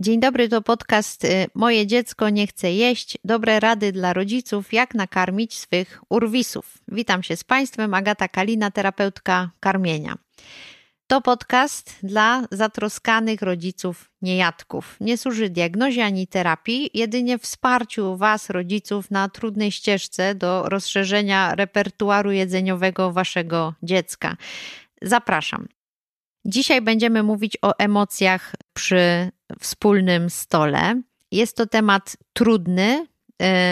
Dzień dobry, to podcast y, Moje dziecko nie chce jeść. Dobre rady dla rodziców, jak nakarmić swych urwisów. Witam się z Państwem, Agata Kalina, terapeutka karmienia. To podcast dla zatroskanych rodziców niejadków. Nie służy diagnozie ani terapii, jedynie wsparciu Was, rodziców, na trudnej ścieżce do rozszerzenia repertuaru jedzeniowego Waszego dziecka. Zapraszam. Dzisiaj będziemy mówić o emocjach przy wspólnym stole. Jest to temat trudny,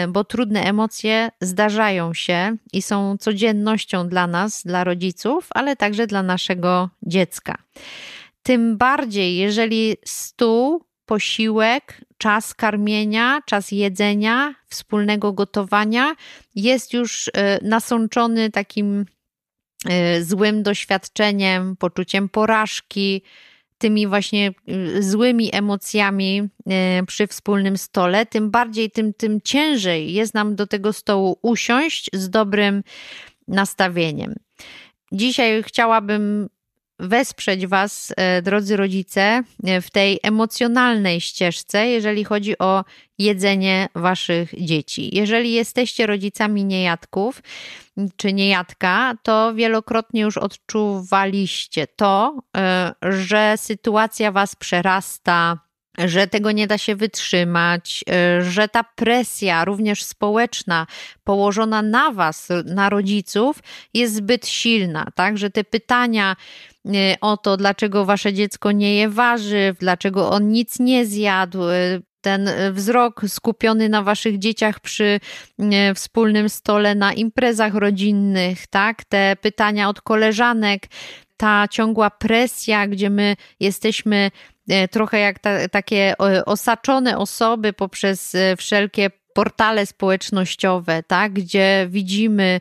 y, bo trudne emocje zdarzają się i są codziennością dla nas, dla rodziców, ale także dla naszego dziecka. Tym bardziej, jeżeli stół, posiłek, czas karmienia, czas jedzenia, wspólnego gotowania jest już y, nasączony takim złym doświadczeniem, poczuciem porażki, tymi właśnie y, złymi emocjami y, przy wspólnym stole, tym bardziej, tym, tym ciężej jest nam do tego stołu usiąść z dobrym nastawieniem. Dzisiaj chciałabym wesprzeć Was, e, drodzy rodzice, e, w tej emocjonalnej ścieżce, jeżeli chodzi o jedzenie Waszych dzieci. Jeżeli jesteście rodzicami niejadków czy niejadka, to wielokrotnie już odczuwaliście to, e, że sytuacja Was przerasta, że tego nie da się wytrzymać, że ta presja, również społeczna, położona na Was, na rodziców, jest zbyt silna, tak? Że te pytania, Y, o to, dlaczego wasze dziecko nie je warzyw, dlaczego on nic nie zjadł, y, ten wzrok skupiony na waszych dzieciach przy wspólnym stole na imprezach rodzinnych, tak? Te pytania od koleżanek, ta ciągła presja, gdzie my jesteśmy trochę jak ta, takie osaczone osoby poprzez wszelkie portale społecznościowe, tak, gdzie widzimy,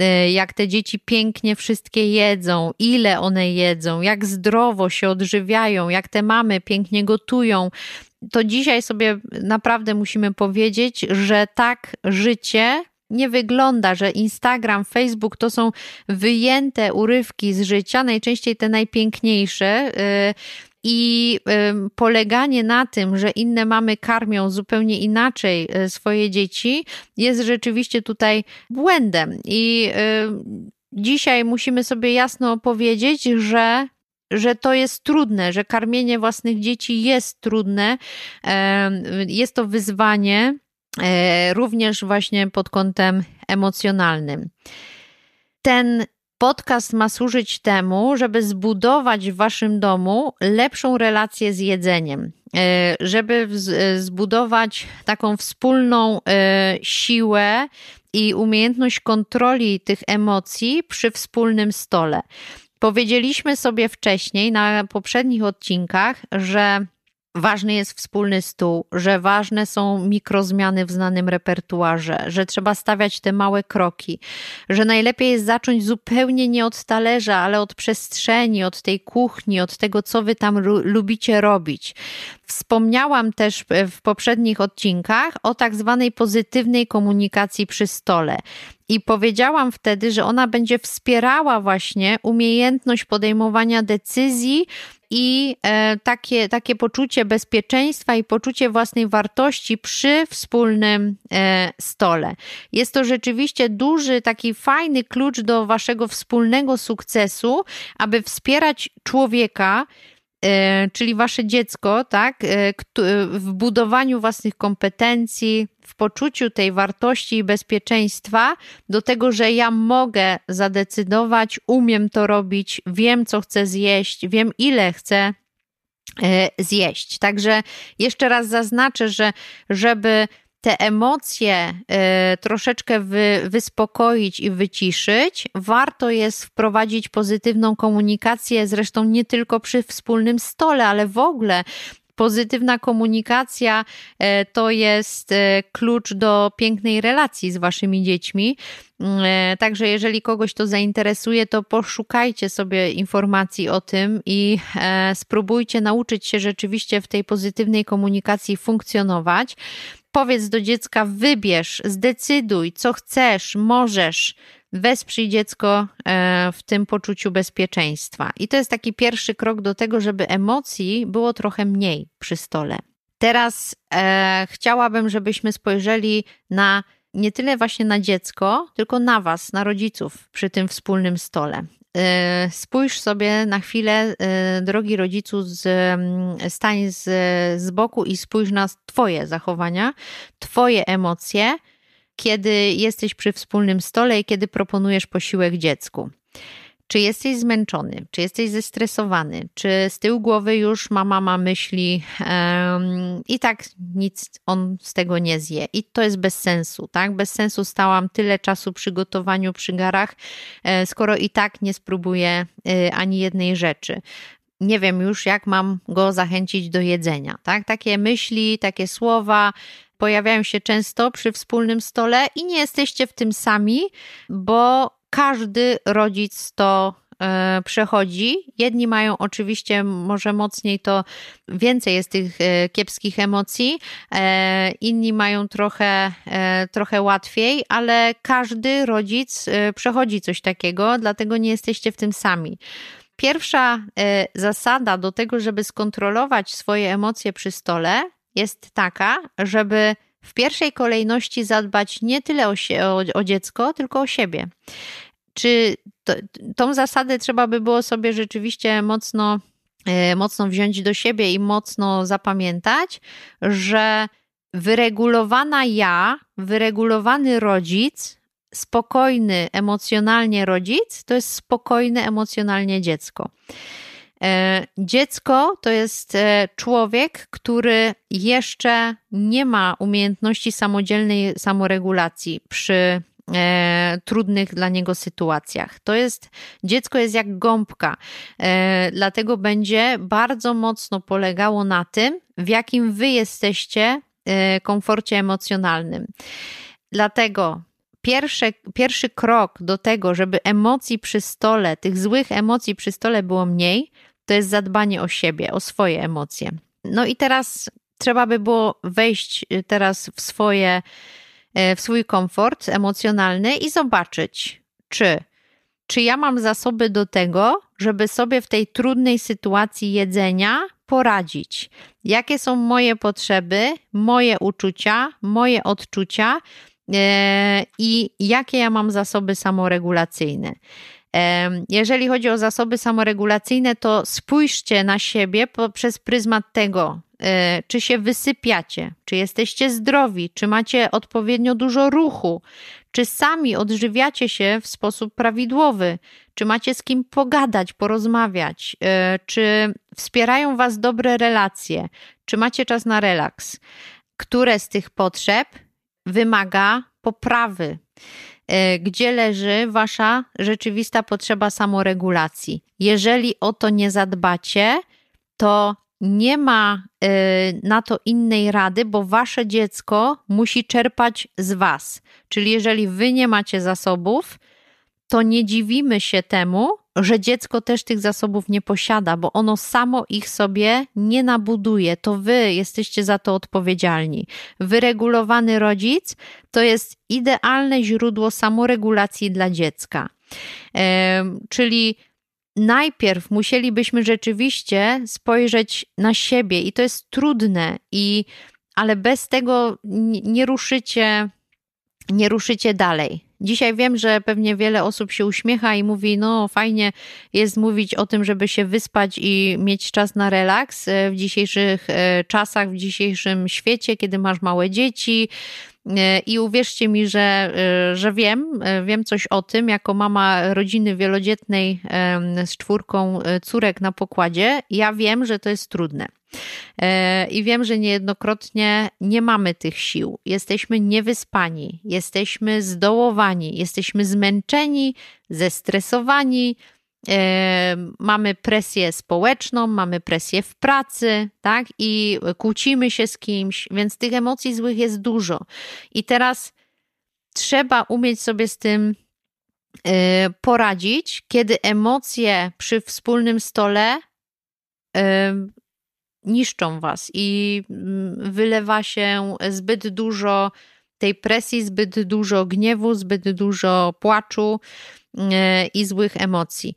e, jak te dzieci pięknie wszystkie jedzą, ile one jedzą, jak zdrowo się odżywiają, jak te mamy pięknie gotują. To dzisiaj sobie naprawdę musimy powiedzieć, że tak życie nie wygląda, że Instagram, Facebook to są wyjęte urywki z życia, najczęściej te najpiękniejsze. Y, i poleganie na tym, że inne mamy karmią zupełnie inaczej e, swoje dzieci, jest rzeczywiście tutaj błędem. I dzisiaj musimy sobie jasno powiedzieć, że że to jest trudne, że karmienie własnych dzieci jest trudne, jest to wyzwanie e, również właśnie pod kątem emocjonalnym. Ten Podcast ma służyć temu, żeby zbudować w waszym domu lepszą relację z jedzeniem, e, żeby e, zbudować taką wspólną e, siłę i umiejętność kontroli tych emocji przy wspólnym stole. Powiedzieliśmy sobie wcześniej na poprzednich odcinkach, że Ważny jest wspólny stół, że ważne są mikrozmiany w znanym repertuarze, że trzeba stawiać te małe kroki, że najlepiej jest zacząć zupełnie nie od talerza, ale od przestrzeni, od tej kuchni, od tego, co wy tam lubicie robić. Wspomniałam też w poprzednich odcinkach o tak zwanej pozytywnej komunikacji przy stole. I powiedziałam wtedy, że ona będzie wspierała właśnie umiejętność podejmowania decyzji i e, takie, takie poczucie bezpieczeństwa i poczucie własnej wartości przy wspólnym e, stole. Jest to rzeczywiście duży, taki fajny klucz do waszego wspólnego sukcesu, aby wspierać człowieka E, czyli wasze dziecko, tak, e, w budowaniu własnych kompetencji, w poczuciu tej wartości i bezpieczeństwa, do tego, że ja mogę zadecydować, umiem to robić, wiem, co chcę zjeść, wiem, ile chcę e, zjeść. Także jeszcze raz zaznaczę, że żeby te emocje y, troszeczkę wy, wyspokoić i wyciszyć, warto jest wprowadzić pozytywną komunikację, zresztą nie tylko przy wspólnym stole, ale w ogóle pozytywna komunikacja y, to jest y, klucz do pięknej relacji z waszymi dziećmi. Także jeżeli kogoś to zainteresuje, to poszukajcie sobie informacji o tym i e, spróbujcie nauczyć się rzeczywiście w tej pozytywnej komunikacji funkcjonować powiedz do dziecka: wybierz, zdecyduj, co chcesz, możesz. Wesprzyj dziecko e, w tym poczuciu bezpieczeństwa. I to jest taki pierwszy krok do tego, żeby emocji było trochę mniej przy stole. Teraz e, chciałabym, żebyśmy spojrzeli na nie tyle właśnie na dziecko, tylko na Was, na rodziców przy tym wspólnym stole. E, spójrz sobie na chwilę, e, drogi rodzicu, z, mm, stań z, z boku i spójrz na Twoje zachowania, Twoje emocje, kiedy jesteś przy wspólnym stole i kiedy proponujesz posiłek dziecku. Czy jesteś zmęczony, czy jesteś zestresowany, czy z tyłu głowy już mama ma myśli um, i tak nic on z tego nie zje. I to jest bez sensu, tak? Bez sensu stałam tyle czasu przy gotowaniu, przy garach, e, skoro i tak nie spróbuję e, ani jednej rzeczy nie wiem już, jak mam go zachęcić do jedzenia. Tak? Takie myśli, takie słowa pojawiają się często przy wspólnym stole i nie jesteście w tym sami, bo każdy rodzic to e, przechodzi. Jedni mają oczywiście może mocniej to więcej jest tych e, kiepskich emocji, e, inni mają trochę, trochę łatwiej, ale każdy rodzic przechodzi coś takiego, dlatego nie jesteście w tym sami. Pierwsza zasada do tego, żeby skontrolować swoje emocje przy stole, jest taka, żeby w pierwszej kolejności zadbać nie tyle o, się, o, o dziecko, tylko o siebie. Czy to, tą zasadę trzeba by było sobie rzeczywiście mocno, e, mocno wziąć do siebie i mocno zapamiętać, że wyregulowana ja, wyregulowany rodzic, spokojny emocjonalnie rodzic, to jest spokojne emocjonalnie dziecko. E, dziecko to jest e, człowiek, który jeszcze nie ma umiejętności samodzielnej samoregulacji przy e, trudnych dla niego sytuacjach. To jest, dziecko jest jak gąbka, dlatego będzie bardzo mocno polegało na tym, w jakim wy jesteście komforcie emocjonalnym. Dlatego pierwszy, pierwszy krok do tego, żeby emocji przy stole, tych złych emocji przy stole było mniej, to jest zadbanie o siebie, o swoje emocje. No i teraz trzeba by było wejść y, teraz w swoje, y, w swój komfort emocjonalny i zobaczyć, czy, czy ja mam zasoby do tego, żeby sobie w tej trudnej sytuacji jedzenia poradzić. Jakie są moje potrzeby, moje uczucia, moje odczucia y, i jakie ja mam zasoby samoregulacyjne. Jeżeli chodzi o zasoby samoregulacyjne, to spójrzcie na siebie poprzez pryzmat tego, e, czy się wysypiacie, czy jesteście zdrowi, czy macie odpowiednio dużo ruchu, czy sami odżywiacie się w sposób prawidłowy, czy macie z kim pogadać, porozmawiać, e, czy wspierają Was dobre relacje, czy macie czas na relaks. Które z tych potrzeb wymaga poprawy? E, gdzie leży wasza rzeczywista potrzeba samoregulacji. Jeżeli o to nie zadbacie, to nie ma e, na to innej rady, bo wasze dziecko musi czerpać z was. Czyli jeżeli wy nie macie zasobów, to nie dziwimy się temu, że dziecko też tych zasobów nie posiada, bo ono samo ich sobie nie nabuduje. To wy jesteście za to odpowiedzialni. Wyregulowany rodzic to jest idealne źródło samoregulacji dla dziecka. Czyli najpierw musielibyśmy rzeczywiście spojrzeć na siebie, i to jest trudne, i, ale bez tego nie ruszycie, nie ruszycie dalej. Dzisiaj wiem, że pewnie wiele osób się uśmiecha i mówi: No, fajnie jest mówić o tym, żeby się wyspać i mieć czas na relaks e, w dzisiejszych e, czasach, w dzisiejszym świecie, kiedy masz małe dzieci. E, I uwierzcie mi, że, że wiem, wiem coś o tym, jako mama rodziny wielodzietnej z czwórką córek na pokładzie. Ja wiem, że to jest trudne. E, I wiem, że niejednokrotnie nie mamy tych sił. Jesteśmy niewyspani, jesteśmy zdołowani, jesteśmy zmęczeni, zestresowani, e, mamy presję społeczną, mamy presję w pracy, tak? I kłócimy się z kimś, więc tych emocji złych jest dużo. I teraz trzeba umieć sobie z tym e, poradzić, kiedy emocje przy wspólnym stole niszczą was i mm, wylewa się zbyt dużo tej presji, zbyt dużo gniewu, zbyt dużo płaczu e, i złych emocji.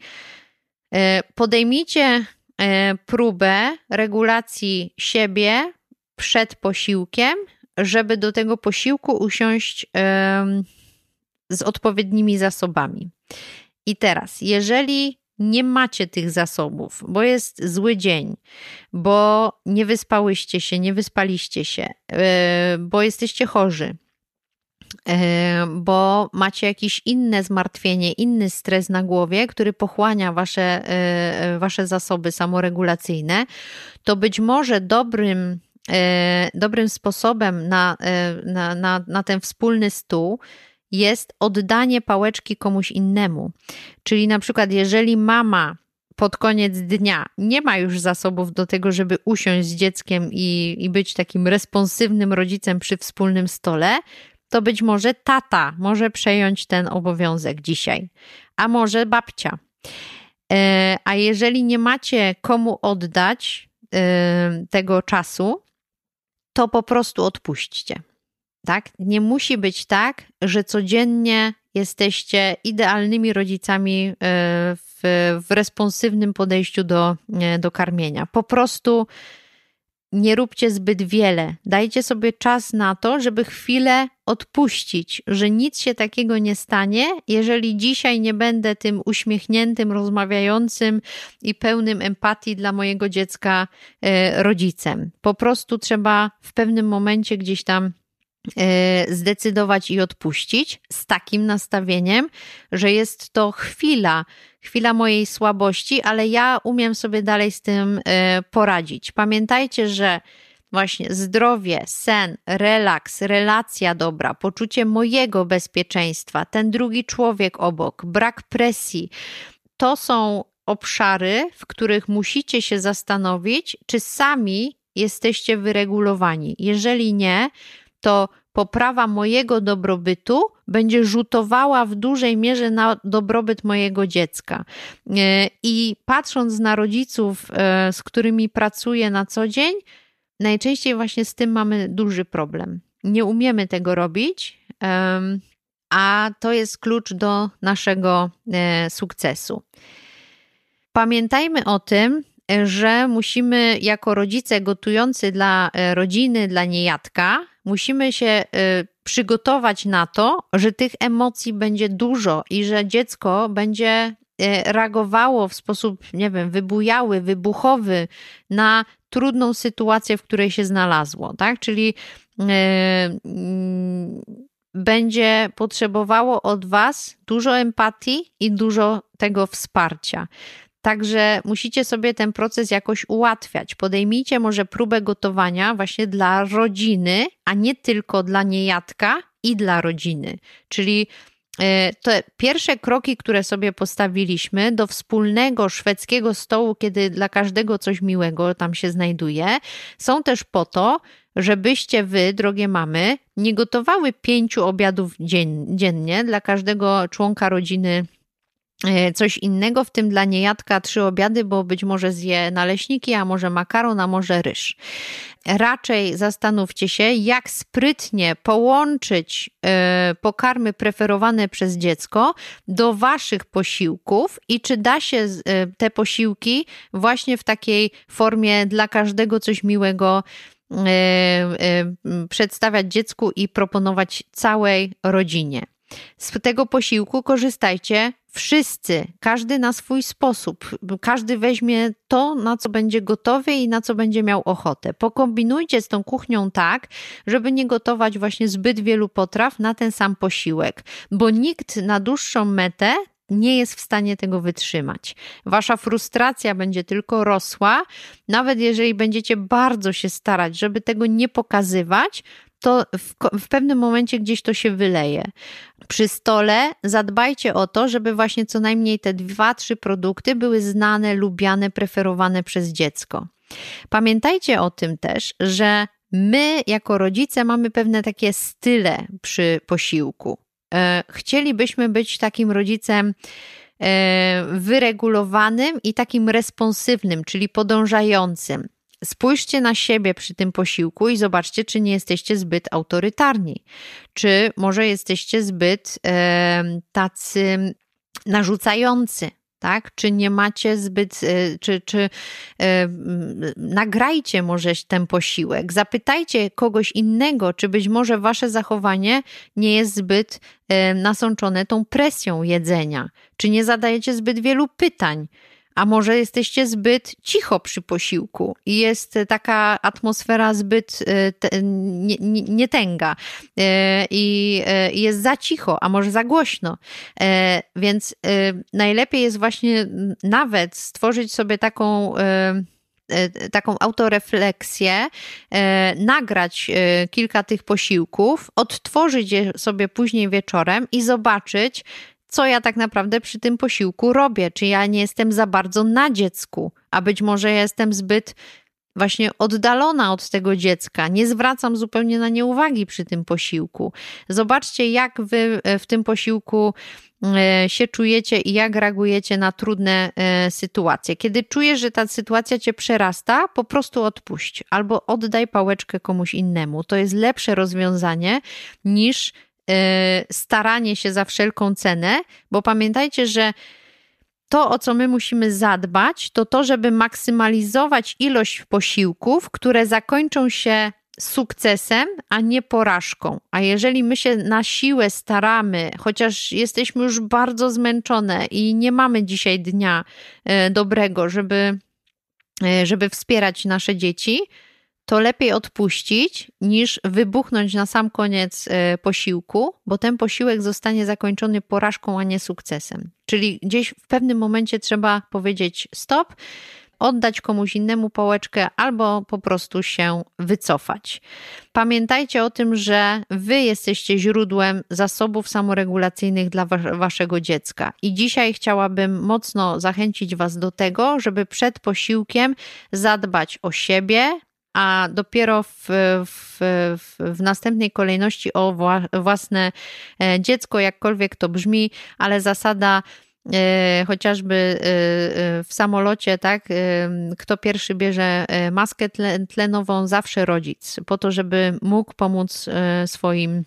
E, podejmijcie e, próbę regulacji siebie przed posiłkiem, żeby do tego posiłku usiąść z odpowiednimi zasobami. I teraz, jeżeli nie macie tych zasobów, bo jest zły dzień, bo nie wyspałyście się, nie wyspaliście się, e, bo jesteście chorzy, e, bo macie jakieś inne zmartwienie, inny stres na głowie, który pochłania wasze, e, wasze zasoby samoregulacyjne, to być może dobrym, dobrym sposobem na, na, na, na ten wspólny stół jest oddanie pałeczki komuś innemu. Czyli na przykład, jeżeli mama pod koniec dnia nie ma już zasobów do tego, żeby usiąść z dzieckiem i, i być takim responsywnym rodzicem przy wspólnym stole, to być może tata może przejąć ten obowiązek dzisiaj, a może babcia. E, a jeżeli nie macie komu oddać e, tego czasu, to po prostu odpuśćcie. Tak? Nie musi być tak, że codziennie jesteście idealnymi rodzicami e, w, w responsywnym podejściu do, e, do karmienia. Po prostu nie róbcie zbyt wiele. Dajcie sobie czas na to, żeby chwilę odpuścić, że nic się takiego nie stanie, jeżeli dzisiaj nie będę tym uśmiechniętym, rozmawiającym i pełnym empatii dla mojego dziecka e, rodzicem. Po prostu trzeba w pewnym momencie gdzieś tam zdecydować i odpuścić z takim nastawieniem, że jest to chwila, chwila mojej słabości, ale ja umiem sobie dalej z tym e, poradzić. Pamiętajcie, że właśnie zdrowie, sen, relaks, relacja dobra, poczucie mojego bezpieczeństwa, ten drugi człowiek obok, brak presji to są obszary, w których musicie się zastanowić, czy sami jesteście wyregulowani. Jeżeli nie, to poprawa mojego dobrobytu będzie rzutowała w dużej mierze na dobrobyt mojego dziecka. E, I patrząc na rodziców, e, z którymi pracuję na co dzień, najczęściej właśnie z tym mamy duży problem. Nie umiemy tego robić, a to jest klucz do naszego e, sukcesu. Pamiętajmy o tym, że musimy jako rodzice gotujący dla rodziny, dla niejadka, musimy się y, przygotować na to, że tych emocji będzie dużo i że dziecko będzie y, reagowało w sposób, nie wiem, wybujały, wybuchowy na trudną sytuację, w której się znalazło, tak? Czyli yy, będzie potrzebowało od Was dużo empatii i dużo tego wsparcia. Także musicie sobie ten proces jakoś ułatwiać. Podejmijcie może próbę gotowania właśnie dla rodziny, a nie tylko dla niejadka i dla rodziny. Czyli e, te pierwsze kroki, które sobie postawiliśmy do wspólnego szwedzkiego stołu, kiedy dla każdego coś miłego tam się znajduje, są też po to, żebyście wy, drogie mamy, nie gotowały pięciu obiadów dziennie dla każdego członka rodziny coś innego, w tym dla niejadka trzy obiady, bo być może zje naleśniki, a może makaron, a może ryż. Raczej zastanówcie się, jak sprytnie połączyć e, pokarmy preferowane przez dziecko do waszych posiłków i czy da się e, te posiłki właśnie w takiej formie dla każdego coś miłego przedstawiać dziecku i proponować całej rodzinie. Z tego posiłku korzystajcie wszyscy, każdy na swój sposób. Każdy weźmie to, na co będzie gotowy i na co będzie miał ochotę. Pokombinujcie z tą kuchnią tak, żeby nie gotować właśnie zbyt wielu potraw na ten sam posiłek, bo nikt na dłuższą metę nie jest w stanie tego wytrzymać. Wasza frustracja będzie tylko rosła, nawet jeżeli będziecie bardzo się starać, żeby tego nie pokazywać, to w, w, pewnym momencie gdzieś to się wyleje. Przy stole zadbajcie o to, żeby właśnie co najmniej te dwa, trzy produkty były znane, lubiane, preferowane przez dziecko. Pamiętajcie o tym też, że my jako rodzice mamy pewne takie style przy posiłku. E, chcielibyśmy być takim rodzicem e, wyregulowanym i takim responsywnym, czyli podążającym. Spójrzcie na siebie przy tym posiłku i zobaczcie, czy nie jesteście zbyt autorytarni, czy może jesteście zbyt e, tacy narzucający. Tak? Czy nie macie zbyt, e, czy, czy e, nagrajcie może ten posiłek, zapytajcie kogoś innego, czy być może wasze zachowanie nie jest zbyt e, nasączone tą presją jedzenia, czy nie zadajecie zbyt wielu pytań. A może jesteście zbyt cicho przy posiłku i jest taka atmosfera zbyt nietęga nie, nie i jest za cicho, a może za głośno. Więc najlepiej jest właśnie nawet stworzyć sobie taką taką autorefleksję, nagrać kilka tych posiłków, odtworzyć je sobie później wieczorem i zobaczyć, co ja tak naprawdę przy tym posiłku robię. Czy ja nie jestem za bardzo na dziecku, a być może jestem zbyt właśnie oddalona od tego dziecka, nie zwracam zupełnie na nie uwagi przy tym posiłku. Zobaczcie, jak wy e, w tym posiłku e, się czujecie i jak reagujecie na trudne e, sytuacje. Kiedy czujesz, że ta sytuacja cię przerasta, po prostu odpuść albo oddaj pałeczkę komuś innemu. To jest lepsze rozwiązanie niż staranie się za wszelką cenę, bo pamiętajcie, że to, o co my musimy zadbać, to to, żeby maksymalizować ilość posiłków, które zakończą się sukcesem, a nie porażką. A jeżeli my się na siłę staramy, chociaż jesteśmy już bardzo zmęczone i nie mamy dzisiaj dnia y, dobrego, żeby, y, żeby wspierać nasze dzieci, to lepiej odpuścić niż wybuchnąć na sam koniec e, posiłku, bo ten posiłek zostanie zakończony porażką, a nie sukcesem. Czyli gdzieś w pewnym momencie trzeba powiedzieć stop, oddać komuś innemu pałeczkę albo po prostu się wycofać. Pamiętajcie o tym, że wy jesteście źródłem zasobów samoregulacyjnych dla waszego dziecka. I dzisiaj chciałabym mocno zachęcić was do tego, żeby przed posiłkiem zadbać o siebie, a dopiero w, w, w, następnej kolejności o własne e, dziecko, jakkolwiek to brzmi, ale zasada e, chociażby e, w samolocie, tak, kto pierwszy bierze maskę tlenową, zawsze rodzic, po to, żeby mógł pomóc swoim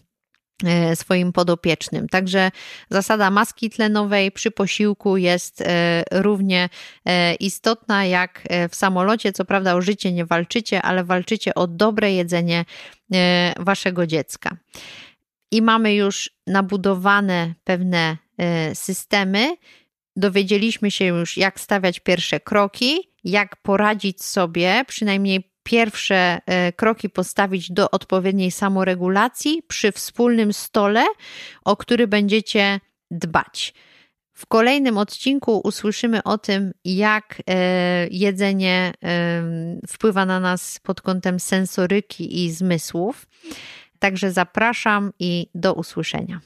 swoim podopiecznym. Także zasada maski tlenowej przy posiłku jest e, równie e, istotna jak w samolocie. Co prawda o życie nie walczycie, ale walczycie o dobre jedzenie waszego dziecka. I mamy już nabudowane pewne systemy. Dowiedzieliśmy się już, jak stawiać pierwsze kroki, jak poradzić sobie, przynajmniej pierwsze e, kroki postawić do odpowiedniej samoregulacji przy wspólnym stole, o który będziecie dbać. W kolejnym odcinku usłyszymy o tym, jak e, jedzenie wpływa na nas pod kątem sensoryki i zmysłów. Także zapraszam i do usłyszenia.